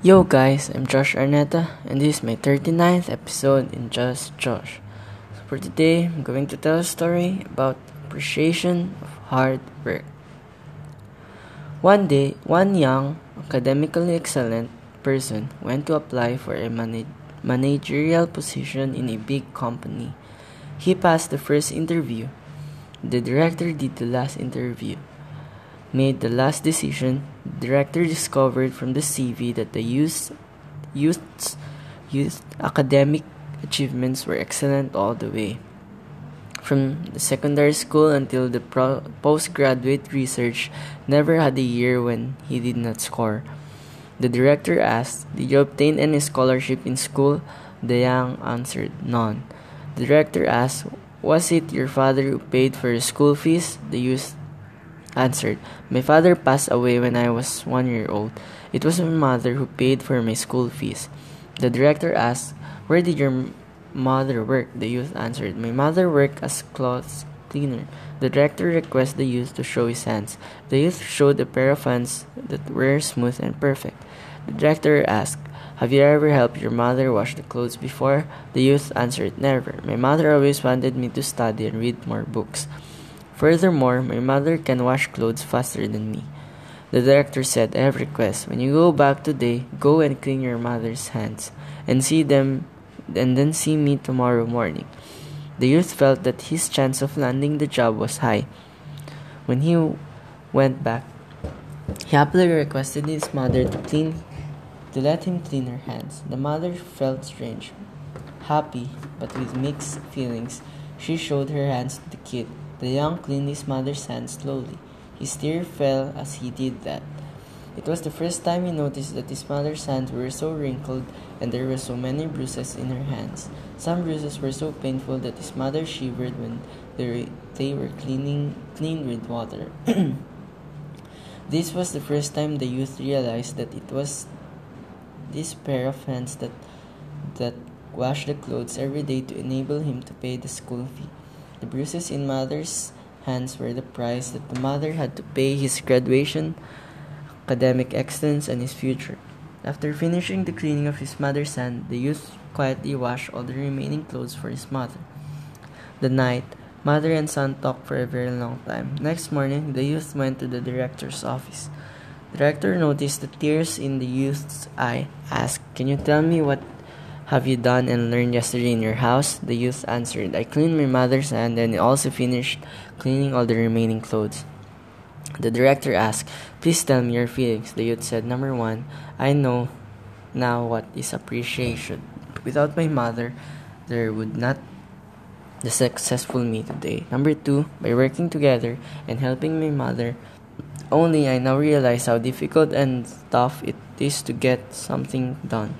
Yo guys, I'm Josh Arnetta and this is my 39th episode in Just Josh. So for today, I'm going to tell a story about appreciation of hard work. One day, one young, academically excellent person went to apply for a manag- managerial position in a big company. He passed the first interview. The director did the last interview made the last decision, director discovered from the CV that the youth, youth's, youth academic achievements were excellent all the way. From the secondary school until the pro- postgraduate research, never had a year when he did not score. The director asked, Did you obtain any scholarship in school? The young answered, None. The director asked, Was it your father who paid for your school fees? The youth answered, My father passed away when I was one year old. It was my mother who paid for my school fees. The director asked, Where did your mother work? The youth answered, My mother worked as clothes cleaner. The director requested the youth to show his hands. The youth showed a pair of hands that were smooth and perfect. The director asked, Have you ever helped your mother wash the clothes before? The youth answered, Never. My mother always wanted me to study and read more books. Furthermore, my mother can wash clothes faster than me. The director said, I have request. When you go back today, go and clean your mother's hands and see them and then see me tomorrow morning. The youth felt that his chance of landing the job was high. When he went back, he happily requested his mother to clean to let him clean her hands. The mother felt strange, happy, but with mixed feelings. She showed her hands to the kid. The young cleaned his mother's hands slowly. His tear fell as he did that. It was the first time he noticed that his mother's hands were so wrinkled and there were so many bruises in her hands. Some bruises were so painful that his mother shivered when they, they were cleaning, cleaned with water. this was the first time the youth realized that it was this pair of hands that that washed the clothes every day to enable him to pay the school fee. The bruises in mother's hands were the price that the mother had to pay his graduation, academic excellence, and his future. After finishing the cleaning of his mother's hand, the youth quietly washed all the remaining clothes for his mother. The night, mother and son talked for a very long time. Next morning, the youth went to the director's office. The director noticed the tears in the youth's eye, asked, Can you tell me what have you done and learned yesterday in your house? The youth answered, I cleaned my mother's and then also finished cleaning all the remaining clothes. The director asked, Please tell me your feelings. The youth said, Number one, I know now what is appreciation. Without my mother, there would not the successful me today. Number two, by working together and helping my mother, only I now realize how difficult and tough it is to get something done.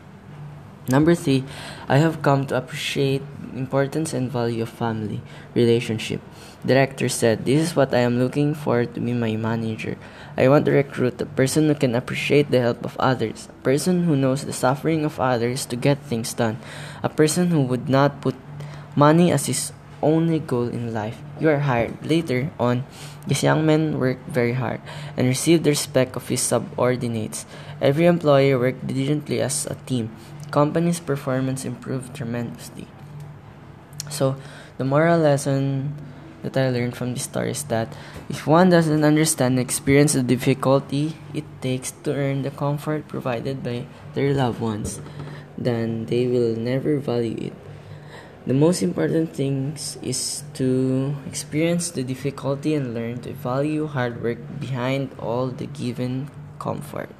Number three, I have come to appreciate importance and value of family relationship. Director said, This is what I am looking for to be my manager. I want to recruit a person who can appreciate the help of others, a person who knows the suffering of others to get things done, a person who would not put money as his only goal in life. You are hired. Later on, this young man worked very hard and received the respect of his subordinates. Every employee worked diligently as a team company's performance improved tremendously. So, the moral lesson that I learned from this story is that if one doesn't understand and experience the difficulty it takes to earn the comfort provided by their loved ones, then they will never value it. The most important thing is to experience the difficulty and learn to value hard work behind all the given comfort.